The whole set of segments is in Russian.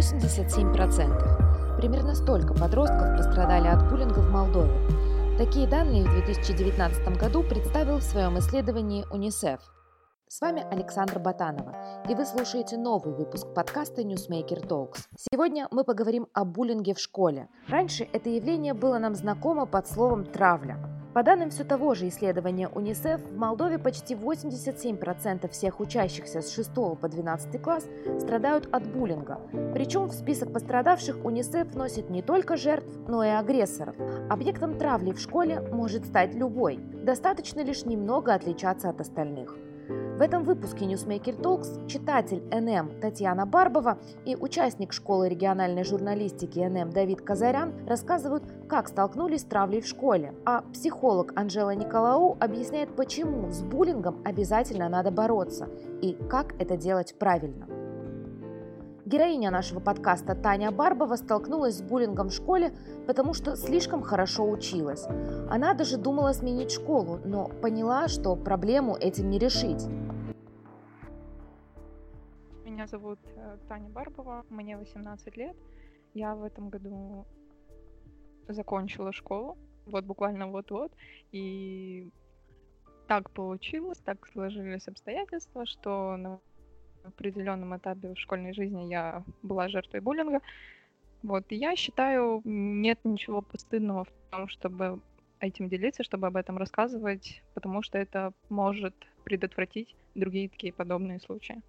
87%. Примерно столько подростков пострадали от буллинга в Молдове. Такие данные в 2019 году представил в своем исследовании УНИСЕФ. С вами Александра Батанова, и вы слушаете новый выпуск подкаста Newsmaker Talks. Сегодня мы поговорим о буллинге в школе. Раньше это явление было нам знакомо под словом «травля». По данным все того же исследования УНИСЕФ, в Молдове почти 87% всех учащихся с 6 по 12 класс страдают от буллинга. Причем в список пострадавших УНИСЕФ вносит не только жертв, но и агрессоров. Объектом травли в школе может стать любой. Достаточно лишь немного отличаться от остальных. В этом выпуске Newsmaker Talks читатель НМ Татьяна Барбова и участник школы региональной журналистики НМ Давид Казарян рассказывают, как столкнулись с травлей в школе. А психолог Анжела Николау объясняет, почему с буллингом обязательно надо бороться и как это делать правильно. Героиня нашего подкаста Таня Барбова столкнулась с буллингом в школе, потому что слишком хорошо училась. Она даже думала сменить школу, но поняла, что проблему этим не решить. Меня зовут э, Таня Барбова, мне 18 лет. Я в этом году закончила школу, вот буквально вот-вот, и так получилось, так сложились обстоятельства, что на определенном этапе школьной жизни я была жертвой буллинга. Вот, и я считаю, нет ничего постыдного в том, чтобы этим делиться, чтобы об этом рассказывать, потому что это может предотвратить другие такие подобные случаи.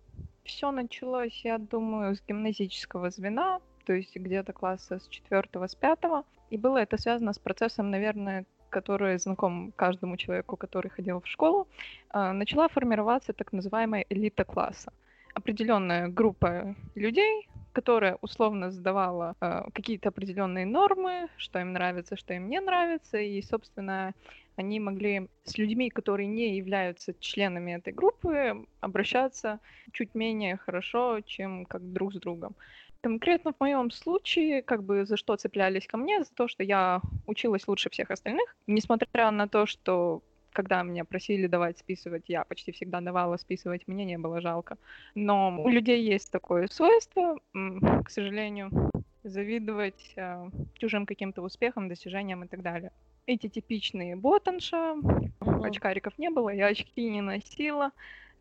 Все началось, я думаю, с гимназического звена, то есть где-то класса с четвертого, с пятого. И было это связано с процессом, наверное, который знаком каждому человеку, который ходил в школу, а, начала формироваться так называемая элита класса. Определенная группа людей, которая условно сдавала э, какие-то определенные нормы, что им нравится, что им не нравится, и, собственно, они могли с людьми, которые не являются членами этой группы, обращаться чуть менее хорошо, чем как друг с другом. Конкретно в моем случае, как бы за что цеплялись ко мне, за то, что я училась лучше всех остальных, несмотря на то, что когда меня просили давать списывать, я почти всегда давала списывать, мне не было жалко. Но у людей есть такое свойство, к сожалению, завидовать э, чужим каким-то успехам, достижениям и так далее. Эти типичные ботанша, mm-hmm. очкариков не было, я очки не носила,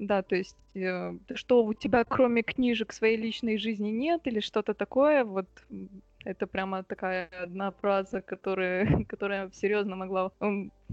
да, то есть, э, что у тебя кроме книжек своей личной жизни нет или что-то такое, вот это прямо такая одна фраза, которая, которая серьезно могла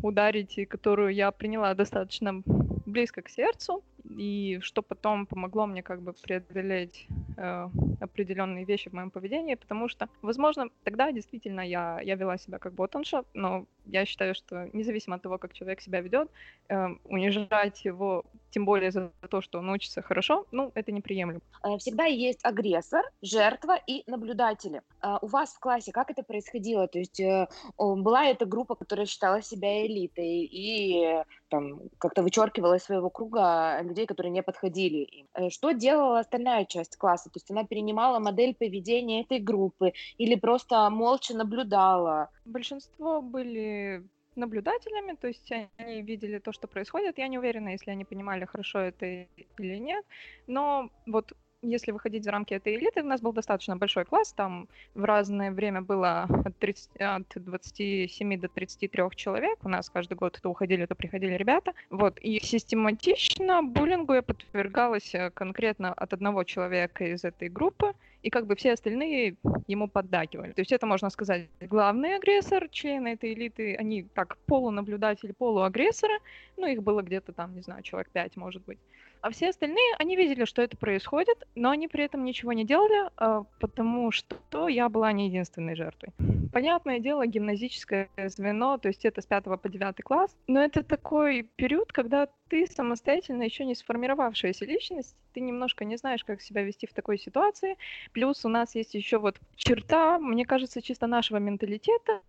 ударить и которую я приняла достаточно близко к сердцу и что потом помогло мне как бы преодолеть э, определенные вещи в моем поведении, потому что, возможно, тогда действительно я, я вела себя как ботанша, но я считаю, что независимо от того, как человек себя ведет, э, унижать его, тем более за то, что он учится хорошо, ну, это неприемлемо. Э, всегда есть агрессор, жертва и наблюдатели. А у вас в классе как это происходило? То есть э, была эта группа, которая считала себя элитой и там как-то вычеркивала из своего круга людей, которые не подходили им. Э, что делала остальная часть класса? То есть она перенимала модель поведения этой группы или просто молча наблюдала? Большинство были наблюдателями, то есть они видели то, что происходит. Я не уверена, если они понимали, хорошо это или нет. Но вот если выходить за рамки этой элиты, у нас был достаточно большой класс, там в разное время было от, 30, от 27 до 33 человек, у нас каждый год то уходили, то приходили ребята, вот, и систематично буллингу я подвергалась э, конкретно от одного человека из этой группы, и как бы все остальные ему поддакивали. То есть это, можно сказать, главный агрессор, члены этой элиты, они так полунаблюдатели, полуагрессоры, ну, их было где-то там, не знаю, человек пять, может быть. А все остальные, они видели, что это происходит, но они при этом ничего не делали, а, потому что я была не единственной жертвой. Понятное дело, гимназическое звено, то есть это с 5 по 9 класс, но это такой период, когда ты самостоятельно еще не сформировавшаяся личность, ты немножко не знаешь, как себя вести в такой ситуации. Плюс у нас есть еще вот черта, мне кажется, чисто нашего менталитета,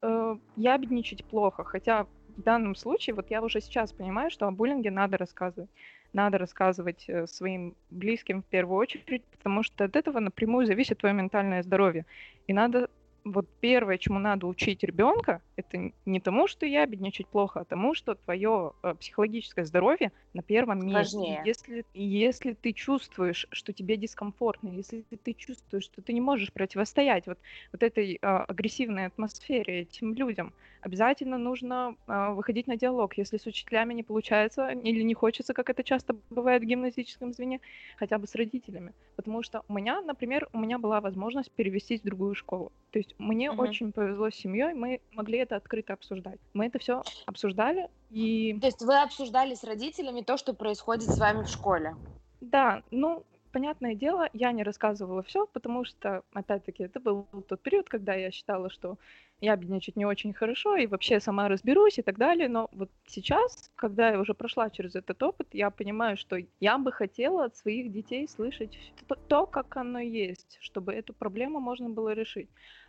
э, ябедничать плохо, хотя в данном случае, вот я уже сейчас понимаю, что о буллинге надо рассказывать надо рассказывать э, своим близким в первую очередь, потому что от этого напрямую зависит твое ментальное здоровье. И надо вот первое, чему надо учить ребенка, это не тому, что я бедничать плохо, а тому, что твое э, психологическое здоровье на первом месте. Важнее. Если, если ты чувствуешь, что тебе дискомфортно, если ты чувствуешь, что ты не можешь противостоять вот, вот этой э, агрессивной атмосфере, этим людям, обязательно нужно э, выходить на диалог. Если с учителями не получается или не хочется, как это часто бывает в гимназическом звене, хотя бы с родителями. Потому что у меня, например, у меня была возможность перевестись в другую школу. То есть мне Мгм. очень повезло с семьей, мы могли это открыто обсуждать. Мы это все обсуждали, и То есть вы обсуждали с родителями то, что происходит с вами в школе? да, ну, понятное дело, я не рассказывала все, потому что, опять-таки, это был тот период, когда я считала, что я бедничать не очень хорошо, и вообще сама разберусь и так далее. Но вот сейчас, когда я уже прошла через этот опыт, я понимаю, что я бы хотела от своих детей слышать то, то, как оно есть, чтобы эту проблему можно было решить.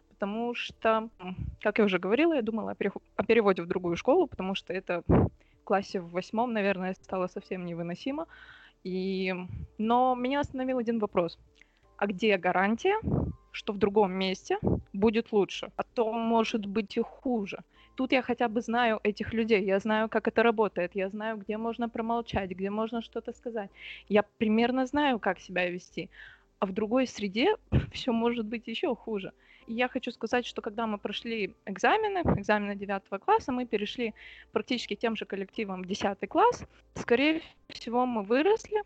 Потому что, как я уже говорила, я думала о переводе в другую школу, потому что это в классе в восьмом, наверное, стало совсем невыносимо. И... Но меня остановил один вопрос. А где гарантия, что в другом месте будет лучше? А то может быть и хуже. Тут я хотя бы знаю этих людей, я знаю, как это работает, я знаю, где можно промолчать, где можно что-то сказать. Я примерно знаю, как себя вести. А в другой среде все может быть еще хуже. И я хочу сказать, что когда мы прошли экзамены, экзамены 9 класса, мы перешли практически тем же коллективом в 10 класс. Скорее всего, мы выросли,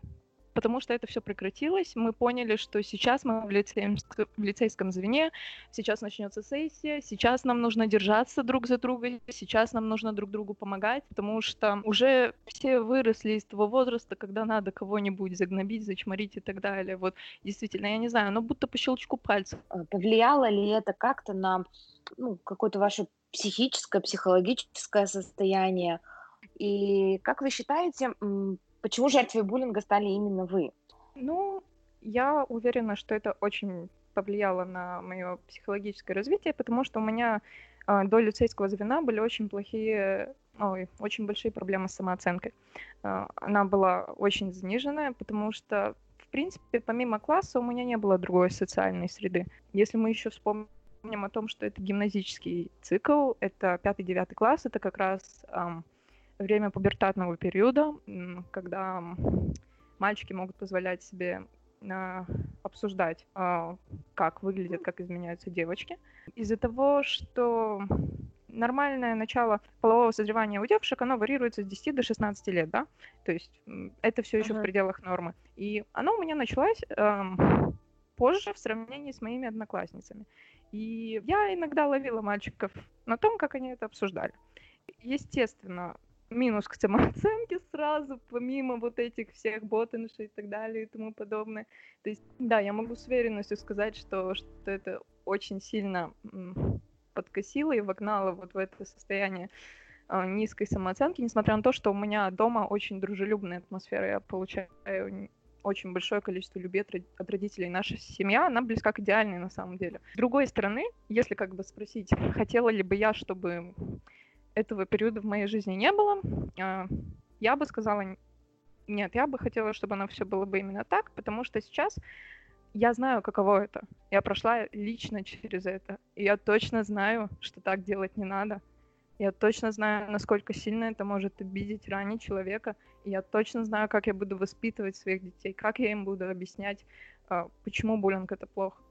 потому что это все прекратилось. Мы поняли, что сейчас мы в, лицейск- в лицейском звене, сейчас начнется сессия, сейчас нам нужно держаться друг за друга, сейчас нам нужно друг другу помогать, потому что уже все выросли из того возраста, когда надо кого-нибудь загнобить, зачморить и так далее. Вот действительно, я не знаю, но будто по щелчку пальцев. Э, Повлияло ли это как-то на ну, какое-то ваше психическое, психологическое состояние? И как вы считаете, почему жертвой буллинга стали именно вы? Ну, я уверена, что это очень повлияло на мое психологическое развитие, потому что у меня а, до лицейского звена были очень плохие, ой, очень большие проблемы с самооценкой. А, Она была очень заниженная, потому что, в принципе, помимо класса у меня не было другой социальной среды. Если мы еще вспомним о том, что это гимназический цикл, это 5-9 класс, это как раз ам, время пубертатного периода, когда мальчики могут позволять себе а, обсуждать, а, как выглядят, как изменяются девочки. Из-за того, что нормальное начало полового созревания у девушек, оно варьируется с 10 до 16 лет, да? То есть это все еще в Мгм. пределах нормы. И оно у меня началось ам, позже в сравнении с моими одноклассницами. И я иногда ловила мальчиков на том, как они это обсуждали. Естественно, минус к самооценке сразу, помимо вот этих всех ботеншей и так далее и тому подобное. То есть, да, я могу с уверенностью сказать, что, что это очень сильно подкосило и вогнало вот в это состояние а, низкой самооценки, несмотря на то, что у меня дома очень дружелюбная атмосфера, я получаю очень большое количество любви от родителей. Наша семья, она близка к идеальной на самом деле. С другой стороны, если как бы спросить, хотела ли бы я, чтобы этого периода в моей жизни не было, а, я бы сказала, нет, я бы хотела, чтобы оно все было бы именно так, потому что сейчас я знаю, каково это. Я прошла лично через это. И я точно знаю, что так делать не надо. Я точно знаю, насколько сильно это может обидеть, ранить человека. И я точно знаю, как я буду воспитывать своих детей, как я им буду объяснять, а, почему буллинг это плохо.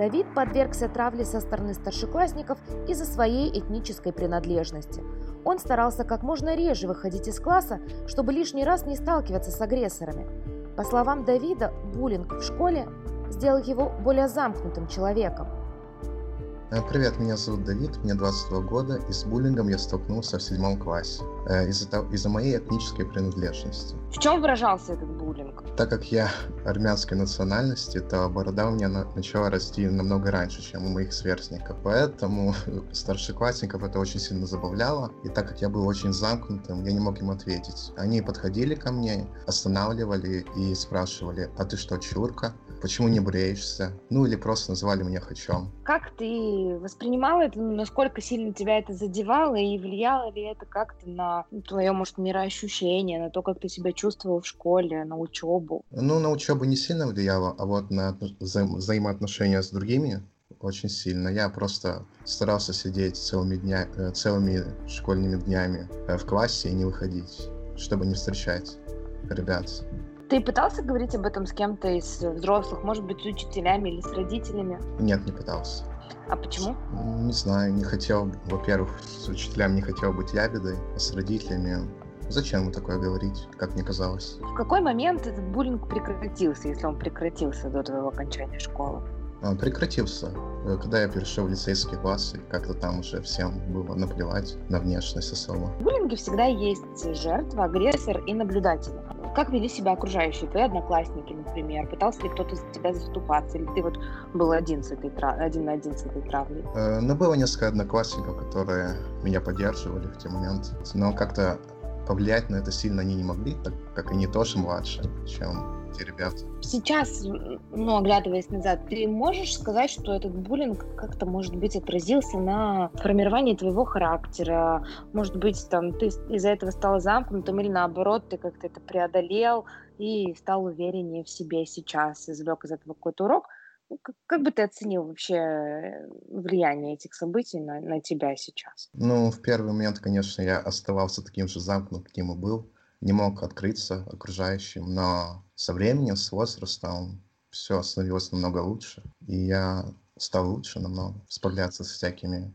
Давид подвергся травле со стороны старшеклассников из-за своей этнической принадлежности. Он старался как можно реже выходить из класса, чтобы лишний раз не сталкиваться с агрессорами. По словам Давида, буллинг в школе сделал его более замкнутым человеком. Э, Привет, меня зовут Давид, мне 22 года, и с буллингом я столкнулся в седьмом классе э, из-за, из-за моей этнической принадлежности. В чем выражался этот буллинг? Так как я армянской национальности, то борода у меня на- начала расти намного раньше, чем у моих сверстников. Поэтому старшеклассников это очень сильно забавляло. И так как я был очень замкнутым, я не мог им ответить. Они подходили ко мне, останавливали и спрашивали, а ты что, чурка? Почему не бреешься? Ну или просто называли меня Хачом. Как ты воспринимала это, ну, насколько сильно тебя это задевало и влияло ли это как-то на твое, может, мироощущение, на то, как ты себя чувствовал в школе, на учебу? Ну, на учебу не сильно влияло, а вот на вза взаимоотношения с другими очень сильно. Я просто старался сидеть целыми, дня, э, целыми школьными днями э, в классе и не выходить, чтобы не встречать ребят. Ты пытался говорить об этом с кем-то из взрослых, может быть, с учителями или с родителями? Нет, не пытался. А почему? Не знаю, не хотел, во-первых, с учителями не хотел быть ябедой, а с родителями Зачем ему такое говорить, как мне казалось? В какой момент этот буллинг прекратился, если он прекратился до твоего окончания школы? Он прекратился, э, когда я перешел в лицейский класс, и как-то там уже всем было наплевать на внешность особо. В буллинге всегда есть жертва, агрессор и наблюдатель. Как вели себя окружающие, твои одноклассники, например? Пытался ли кто-то за тебя заступаться? Или ты вот был один, с этой один на один с этой травлей? Э, ну, было несколько одноклассников, которые меня поддерживали в те моменты. Но как-то повлиять на это сильно они не могли, так как они тоже младше, чем эти ребята. Сейчас, ну, оглядываясь назад, ты можешь сказать, что этот буллинг как-то, может быть, отразился на формировании твоего характера? Может быть, там, ты из-за этого стал замкнутым или наоборот, ты как-то это преодолел и стал увереннее в себе сейчас, извлек из этого какой-то урок? Ну, как, как бы ты оценил вообще влияние этих событий на, на тебя сейчас? Ну, в первый момент, конечно, я оставался таким же замкнутым, каким и был не мог открыться окружающим, но со временем, с возрастом все становилось намного лучше, и я стал лучше намного справляться с всякими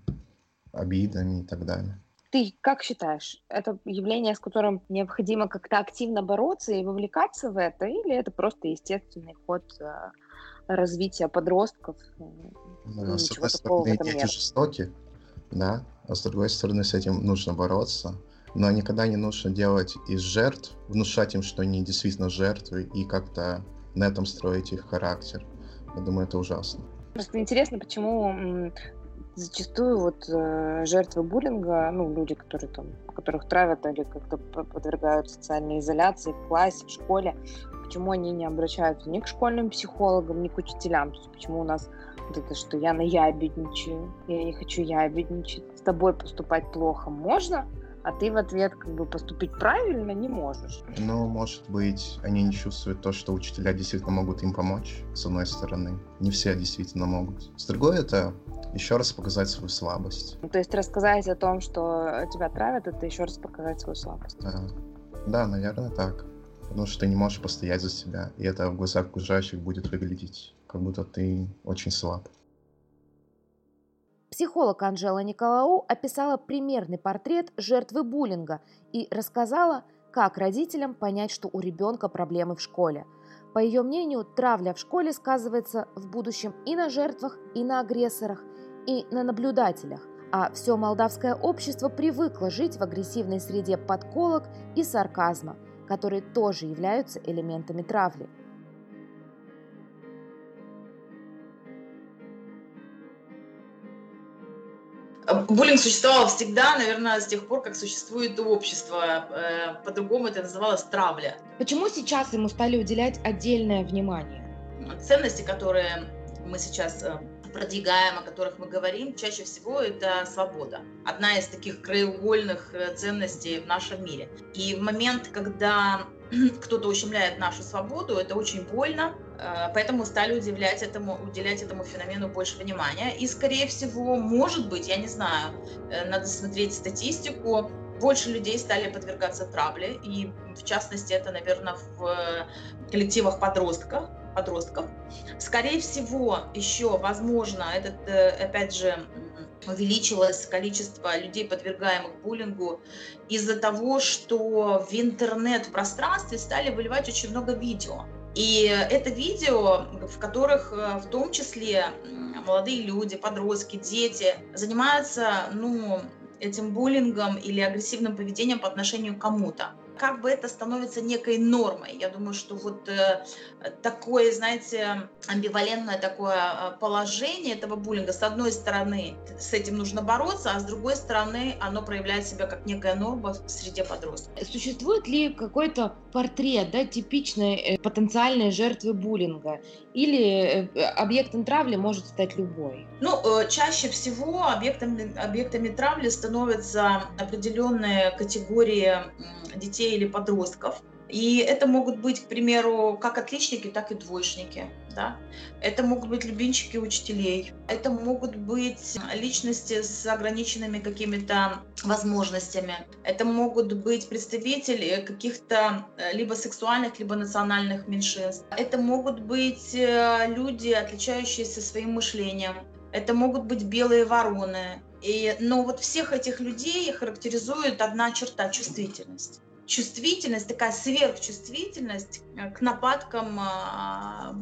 обидами и так далее. Ты как считаешь, это явление, с которым необходимо как-то активно бороться и вовлекаться в это, или это просто естественный ход э, развития подростков? Ну, с одной стороны, дети нет. жестоки, да, а с другой стороны, с этим нужно бороться но никогда не нужно делать из жертв, внушать им, что они действительно жертвы, и как-то на этом строить их характер. Я думаю, это ужасно. Просто интересно, почему зачастую вот э, жертвы буллинга, ну, люди, которые там, которых травят или как-то подвергают социальной изоляции в классе, в школе, почему они не обращаются ни к школьным психологам, ни к учителям, то есть почему у нас вот это, что я наябедничаю, я не хочу ябедничать, с тобой поступать плохо можно, а ты в ответ как бы поступить правильно не можешь. Ну, может быть, они не чувствуют то, что учителя действительно могут им помочь, с одной стороны. Не все действительно могут. С другой, это еще раз показать свою слабость. То есть рассказать о том, что тебя травят, это еще раз показать свою слабость. Да, да наверное, так. Потому что ты не можешь постоять за себя, и это в глазах окружающих будет выглядеть, как будто ты очень слаб. Психолог Анжела Николау описала примерный портрет жертвы буллинга и рассказала, как родителям понять, что у ребенка проблемы в школе. По ее мнению, травля в школе сказывается в будущем и на жертвах, и на агрессорах, и на наблюдателях. А все молдавское общество привыкло жить в агрессивной среде подколок и сарказма, которые тоже являются элементами травли. Буллинг существовал всегда, наверное, с тех пор, как существует общество. Э, по-другому это называлось травля. Почему сейчас ему стали уделять отдельное внимание? Ценности, которые мы сейчас э, продвигаем, о которых мы говорим, чаще всего это свобода. Одна из таких краеугольных э, ценностей в нашем мире. И в момент, когда кто-то ущемляет нашу свободу, это очень больно, поэтому стали удивлять этому, уделять этому феномену больше внимания. И, скорее всего, может быть, я не знаю, э, надо смотреть статистику, больше людей стали подвергаться травле, и в частности это, наверное, в коллективах подростков, подростков. Скорее всего, еще, возможно, этот, э, опять же, увеличилось количество людей, подвергаемых буллингу, из-за того, что в интернет-пространстве стали выливать очень много видео. И это видео, в которых э, в том числе молодые люди, подростки, дети занимаются ну, этим буллингом или агрессивным поведением по отношению к кому-то. Как бы это становится некой нормой. Я думаю, что вот э, такое, знаете, амбивалентное такое э, положение этого буллинга, с одной стороны, с этим нужно бороться, а с другой стороны, оно проявляет себя как некая норма в среде подростков. Существует ли какой-то портрет, да, типичной э, потенциальной жертвы буллинга? Или объектом травли может стать любой? Ну, чаще всего объектами, объектами травли становятся определенные категории детей или подростков. И это могут быть, к примеру, как отличники, так и двоечники. Да? Это могут быть любимчики учителей. Это могут быть личности с ограниченными какими-то возможностями. Это могут быть представители каких-то э, либо сексуальных, либо национальных меньшинств. Это могут быть э, люди, отличающиеся своим мышлением. Это могут быть белые вороны. И, но вот всех этих людей характеризует одна черта – чувствительность чувствительность, такая сверхчувствительность э, к нападкам а,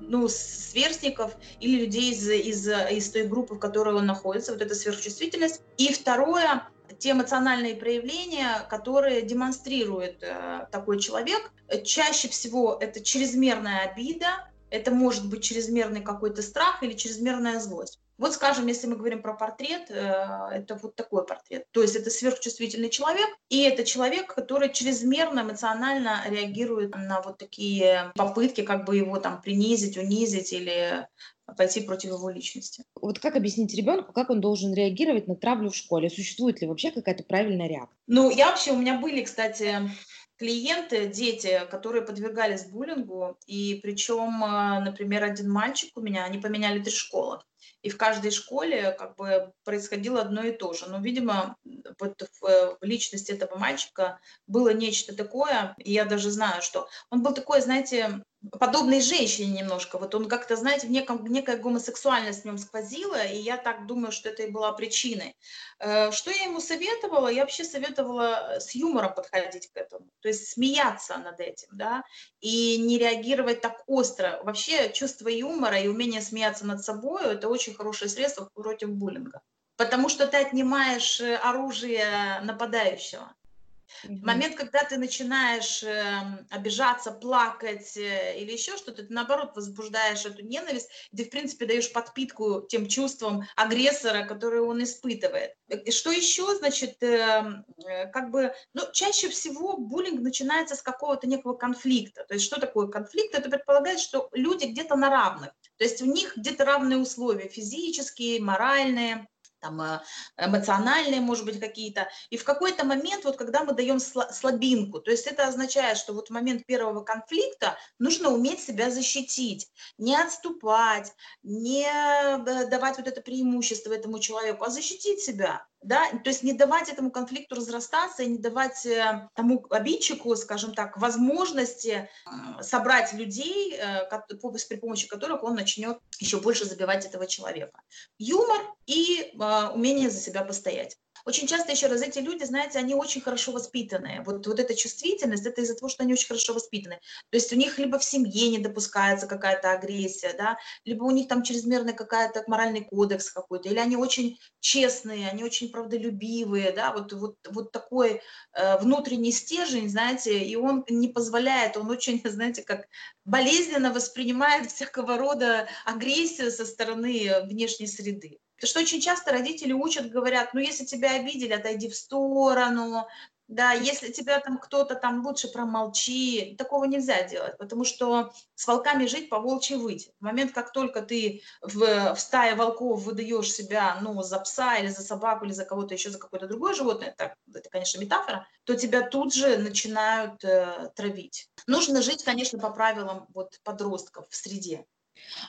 ну, сверстников или людей из, из, из той группы, в которой он находится, вот эта сверхчувствительность. И второе, те эмоциональные проявления, которые демонстрирует э, такой человек. Чаще всего это чрезмерная обида, это может быть чрезмерный какой-то страх или чрезмерная злость. Вот, скажем, если мы говорим про портрет, э, это вот такой портрет. То есть это сверхчувствительный человек, и это человек, который чрезмерно эмоционально реагирует на вот такие попытки как бы его там принизить, унизить или пойти против его личности. Вот как объяснить ребенку, как он должен реагировать на травлю в школе? Существует ли вообще какая-то правильная реакция? Ну, я вообще, у меня были, кстати, клиенты, дети, которые подвергались буллингу, и причем, э, например, один мальчик у меня, они поменяли три школы и в каждой школе как бы происходило одно и то же. Но, видимо, вот в, в личности этого мальчика было нечто такое, и я даже знаю, что он был такой, знаете, подобной женщине немножко. Вот он как-то, знаете, в неком, некая гомосексуальность в нем сквозила, и я так думаю, что это и была причиной. Э, что я ему советовала? Я вообще советовала с юмором подходить к этому, то есть смеяться над этим, да, и не реагировать так остро. Вообще чувство юмора и умение смеяться над собой – это очень хорошее средство против буллинга. Потому что ты отнимаешь э, оружие нападающего. В момент, когда ты начинаешь э, обижаться, плакать э, или еще что-то, ты наоборот возбуждаешь эту ненависть, ты, в принципе, даешь подпитку тем чувствам агрессора, которые он испытывает. Что еще, значит, э, э, как бы, ну, чаще всего буллинг начинается с какого-то некого конфликта. То есть что такое конфликт? Это предполагает, что люди где-то на равных. То есть у них где-то равные условия физические, моральные там, э, эмоциональные, может быть, какие-то. И в какой-то момент, вот когда мы даем слабинку, то есть это означает, что вот в момент первого конфликта нужно уметь себя защитить, не отступать, не э, давать вот это преимущество этому человеку, а защитить себя да, то есть не давать этому конфликту разрастаться и не давать э, тому обидчику, скажем так, возможности собрать людей, при помощи которых он начнет еще больше забивать этого человека. Юмор и умение за себя постоять. Очень часто, еще раз, эти люди, знаете, они очень хорошо воспитанные. Вот, вот эта чувствительность, это из-за того, что они очень хорошо воспитаны. То есть у них либо в семье не допускается какая-то агрессия, да, либо у них там чрезмерный какая-то моральный кодекс какой-то, или они очень честные, они очень правдолюбивые, да, вот, вот, вот такой э, внутренний стержень, знаете, и он не позволяет, он очень, знаете, как болезненно воспринимает всякого рода агрессию со стороны внешней среды. Потому что очень часто родители учат, говорят, ну если тебя обидели, отойди в сторону, да, если тебя там кто-то там лучше промолчи, такого нельзя делать, потому что с волками жить, по волчьи выть. В момент, как только ты в, в стае волков выдаешь себя, ну, за пса или за собаку, или за кого-то еще, за какое-то другое животное, так, это, конечно, метафора, то тебя тут же начинают э, травить. Нужно жить, конечно, по правилам вот подростков в среде.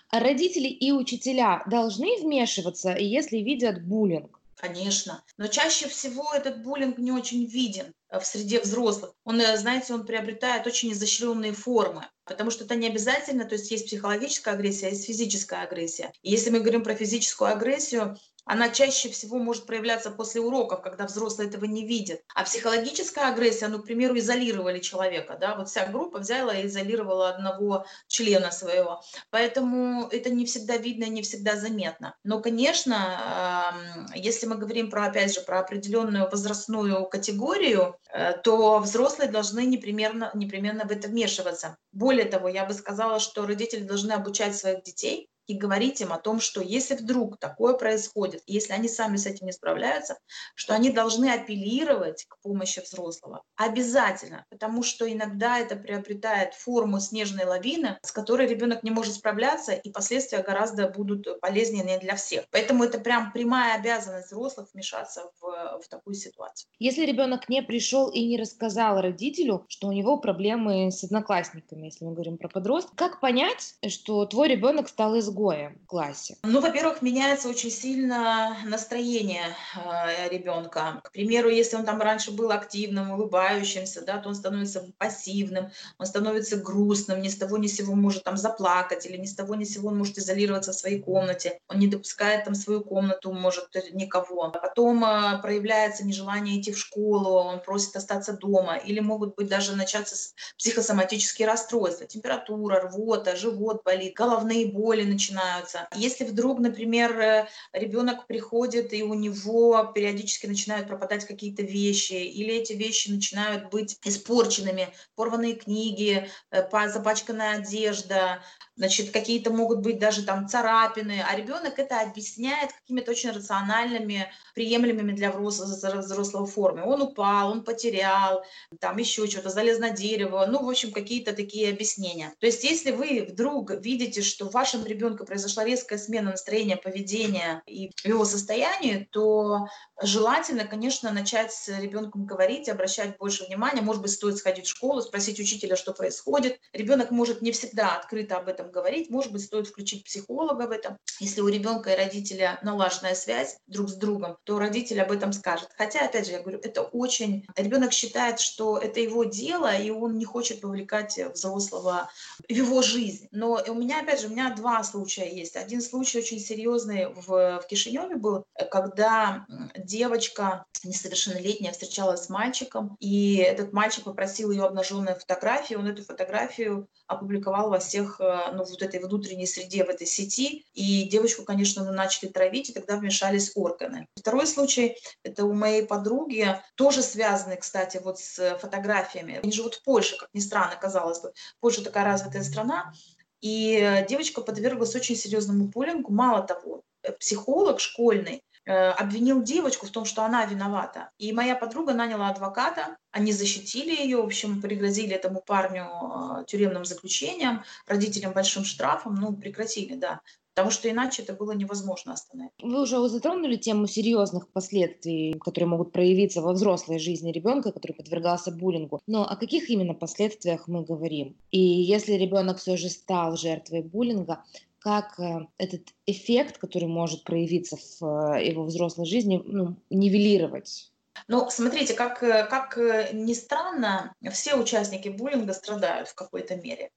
А родители и учителя должны вмешиваться, если видят буллинг? Конечно. Но чаще всего этот буллинг не очень виден э, в среде взрослых. Он, э, знаете, он приобретает очень изощренные формы, потому что это не обязательно, то есть есть психологическая агрессия, а есть физическая агрессия. И если мы говорим про физическую агрессию, она чаще всего может проявляться после уроков, когда взрослые этого не видят. А психологическая агрессия, ну, к примеру, изолировали человека, да, вот вся группа взяла и изолировала одного члена своего. Поэтому это не всегда видно не всегда заметно. Но, конечно, если мы говорим про, опять же, про определенную возрастную категорию, э, то взрослые должны непременно, непременно в это вмешиваться. Более того, я бы сказала, что родители должны обучать своих детей и говорить им о том, что если вдруг такое происходит, если они сами с этим не справляются, что они должны апеллировать к помощи взрослого. Обязательно, потому что иногда это приобретает форму снежной лавины, с которой ребенок не может справляться, и последствия гораздо будут полезнее не для всех. Поэтому это прям прямая обязанность взрослых вмешаться в, в такую ситуацию. Если ребенок не пришел и не рассказал родителю, что у него проблемы с одноклассниками, если мы говорим про подростка, как понять, что твой ребенок стал изгоем? Изгоем в классе? Ну, во-первых, меняется очень сильно настроение э, ребенка. К примеру, если он там раньше был активным, улыбающимся, да, то он становится пассивным, он становится грустным, ни с того ни с сего может там заплакать, или ни с того ни с сего он может изолироваться в своей комнате, он не допускает там свою комнату, может, никого. Потом э, проявляется нежелание идти в школу, он просит остаться дома, или могут быть даже начаться психосоматические расстройства, температура, рвота, живот болит, головные боли начинаются начинаются. Если вдруг, например, э, ребенок приходит и у него периодически начинают пропадать какие-то вещи, или эти вещи начинают быть испорченными, порванные книги, э, запачканная одежда, значит, какие-то могут быть даже там царапины, а ребенок это объясняет какими-то очень рациональными, приемлемыми для взрослого формы. Он упал, он потерял, там еще что-то, залез на дерево, ну, в общем, какие-то такие объяснения. То есть, если вы вдруг видите, что в вашем ребенке произошла резкая смена настроения, поведения и его состояния, то желательно, конечно, начать с ребенком говорить, обращать больше внимания. Может быть, стоит сходить в школу, спросить учителя, что происходит. Ребенок может не всегда открыто об этом говорить. Может быть, стоит включить психолога в этом. Если у ребенка и родителя налаженная связь друг с другом, то родитель об этом скажет. Хотя, опять же, я говорю, это очень... Ребенок считает, что это его дело, и он не хочет повлекать взрослого в его жизнь. Но у меня, опять же, у меня два случая есть. Один случай очень серьезный в, в Кишиневе был, когда девочка несовершеннолетняя встречалась с мальчиком, и этот мальчик попросил ее обнаженную фотографию, он эту фотографию опубликовал во всех, э, ну, вот этой внутренней среде, в этой сети, и девочку, конечно, ну, начали травить, и тогда вмешались органы. Второй случай, это у моей подруги, тоже связанный, кстати, вот с фотографиями. Они живут в Польше, как ни странно, казалось бы. Польша такая развитая страна, и девочка подверглась очень серьезному буллингу. Мало того, э, психолог школьный Э, обвинил девочку в том, что она виновата. И моя подруга наняла адвоката, они защитили ее, в общем, пригрозили этому парню э, тюремным заключением, родителям большим штрафом, ну, прекратили, да. Потому что иначе это было невозможно остановить. Вы уже затронули тему серьезных последствий, которые могут проявиться во взрослой жизни ребенка, который подвергался буллингу. Но о каких именно последствиях мы говорим? И если ребенок все же стал жертвой буллинга, как э, этот эффект, который может проявиться в э, его взрослой жизни, ну, нивелировать. Ну, смотрите, как, э, как ни странно, все участники буллинга страдают в какой-то мере.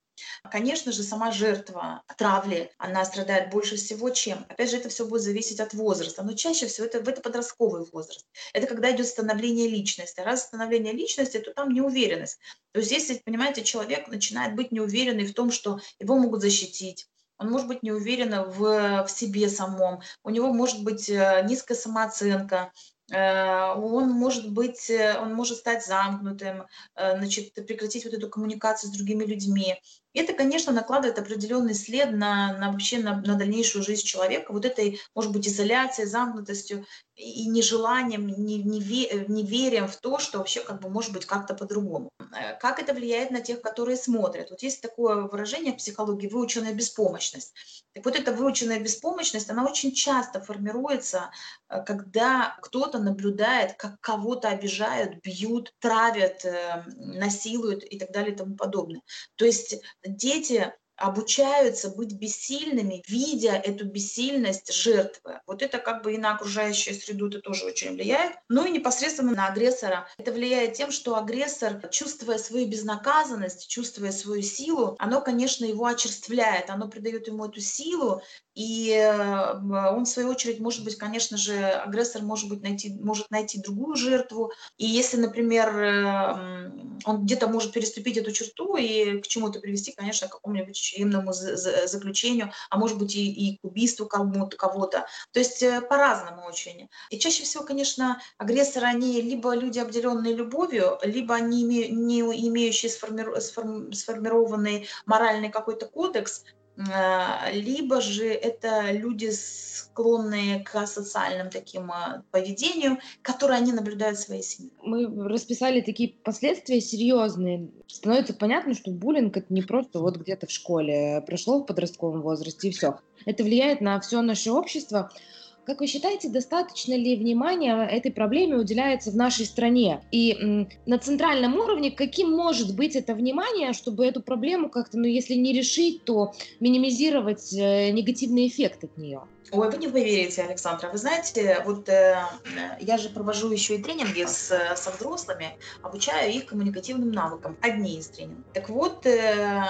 Конечно же, сама жертва травли, она страдает больше всего, чем. Опять же, это все будет зависеть от возраста, но чаще всего это, это подростковый возраст. Это когда идет становление личности. Раз становление личности, то там неуверенность. То есть если, понимаете, человек начинает быть неуверенный в том, что его могут защитить, он может быть не уверен в, в себе самом, у него может быть э, низкая самооценка, э, он может быть, э, он может стать замкнутым, значит, прекратить вот эту коммуникацию с другими людьми. Это, конечно, накладывает определенный след на, на вообще на, на дальнейшую жизнь человека, вот этой, может быть, изоляцией, замкнутостью и нежеланием, неверием в то, что вообще как бы может быть как-то по-другому. Э, как это влияет на тех, которые смотрят? Вот есть такое выражение в психологии «выученная беспомощность». Так вот эта выученная беспомощность, она очень часто формируется, э, когда кто-то наблюдает, как кого-то обижают, бьют, травят, э, насилуют и так далее и тому подобное. То есть дети обучаются быть бессильными, видя эту бессильность жертвы. Вот это как бы и на окружающую среду это тоже очень влияет. Ну и непосредственно на агрессора. Это влияет тем, что агрессор, чувствуя свою безнаказанность, чувствуя свою силу, оно, конечно, его очерствляет, оно придает ему эту силу И э, он, в свою очередь, может быть, конечно же, агрессор может, быть найти, может найти другую жертву. И если, например, э, он где-то может переступить эту черту и к чему-то привести, конечно, к какому-нибудь тюремному заключению, а может быть и, и к убийству кому-то, кого-то. То есть э, по-разному очень. И чаще всего, конечно, агрессоры, они либо люди, обделенные любовью, либо они не имеющие сформированный моральный какой-то кодекс, либо же это люди, склонные к социальным таким а, поведению, которые они наблюдают в своей семье. Мы расписали такие последствия серьезные. Становится понятно, что буллинг это не просто вот где-то в школе прошло в подростковом возрасте и все. Это влияет на все наше общество. Как вы считаете, достаточно ли внимания этой проблеме уделяется в нашей стране? И м, на центральном уровне каким может быть это внимание, чтобы эту проблему как-то, ну если не решить, то минимизировать э, негативный эффект от нее? Ой, вы не поверите, Александра. Вы знаете, вот э, я же провожу еще и тренинги с, со взрослыми, обучаю их коммуникативным навыкам. Одни из тренингов. Так вот, э,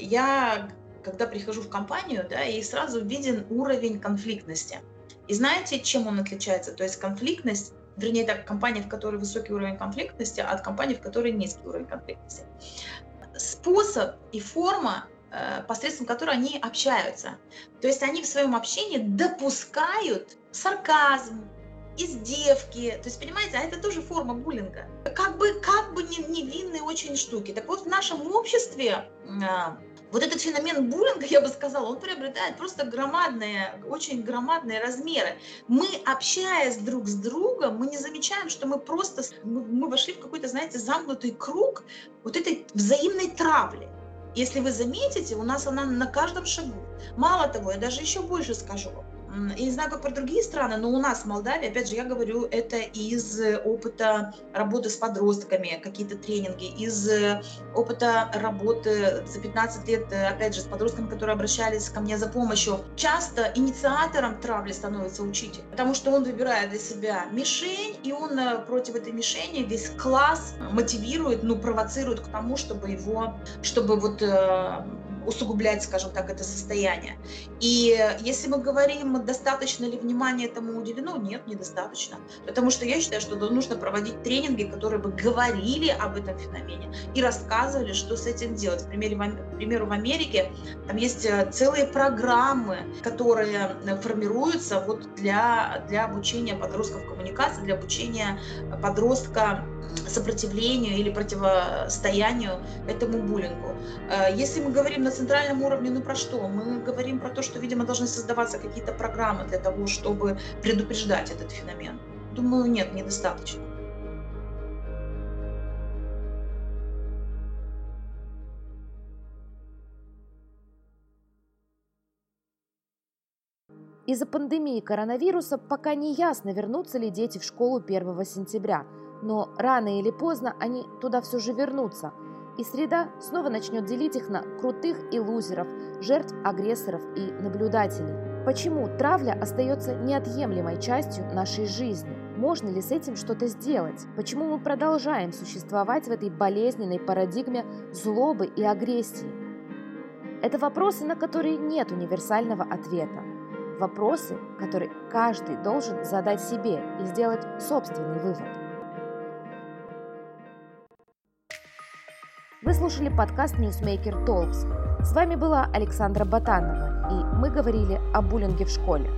я когда прихожу в компанию, да, и сразу виден уровень конфликтности. И знаете, чем он отличается? То есть конфликтность, вернее, так, компания, в которой высокий уровень конфликтности, от компании, в которой низкий уровень конфликтности. Способ и форма, э, посредством которой они общаются. То есть они в своем общении допускают сарказм, издевки. То есть, понимаете, а это тоже форма буллинга. Как бы, как бы невинные очень штуки. Так вот, в нашем обществе а, вот этот феномен буллинга, я бы сказала, он приобретает просто громадные, очень громадные размеры. Мы, общаясь друг с другом, мы не замечаем, что мы просто, мы, вошли в какой-то, знаете, замкнутый круг вот этой взаимной травли. Если вы заметите, у нас она на каждом шагу. Мало того, я даже еще больше скажу. Я не знаю, как про другие страны, но у нас в Молдавии, опять же, я говорю, это из опыта работы с подростками, какие-то тренинги, из опыта работы за 15 лет, опять же, с подростками, которые обращались ко мне за помощью. Часто инициатором травли становится учитель, потому что он выбирает для себя мишень, и он э, против этой мишени весь класс мотивирует, ну, провоцирует к тому, чтобы его, чтобы вот э, усугублять, скажем так, это состояние. И если мы говорим, достаточно ли внимания этому уделено, нет, недостаточно. Потому что я считаю, что нужно проводить тренинги, которые бы говорили об этом феномене и рассказывали, что с этим делать. К примеру, к примеру в Америке там есть э, целые программы, которые э, формируются вот для, для обучения подростков коммуникации, для обучения подростка сопротивлению или противостоянию этому буллингу. Э, если мы говорим на центральном уровне, ну про что? Мы говорим про то, что, видимо, должны создаваться какие-то программы для того, чтобы предупреждать этот феномен. Думаю, нет, недостаточно. Из-за пандемии коронавируса пока не ясно, вернутся ли дети в школу 1 сентября – но рано или поздно они туда все же вернутся, и среда снова начнет делить их на крутых и лузеров, жертв, агрессоров и наблюдателей. Почему травля остается неотъемлемой частью нашей жизни? Можно ли с этим что-то сделать? Почему мы продолжаем существовать в этой болезненной парадигме злобы и агрессии? Это вопросы, на которые нет универсального ответа. Вопросы, которые каждый должен задать себе и сделать собственный вывод. Вы слушали подкаст Newsmaker Talks. С вами была Александра Батанова, и мы говорили о буллинге в школе.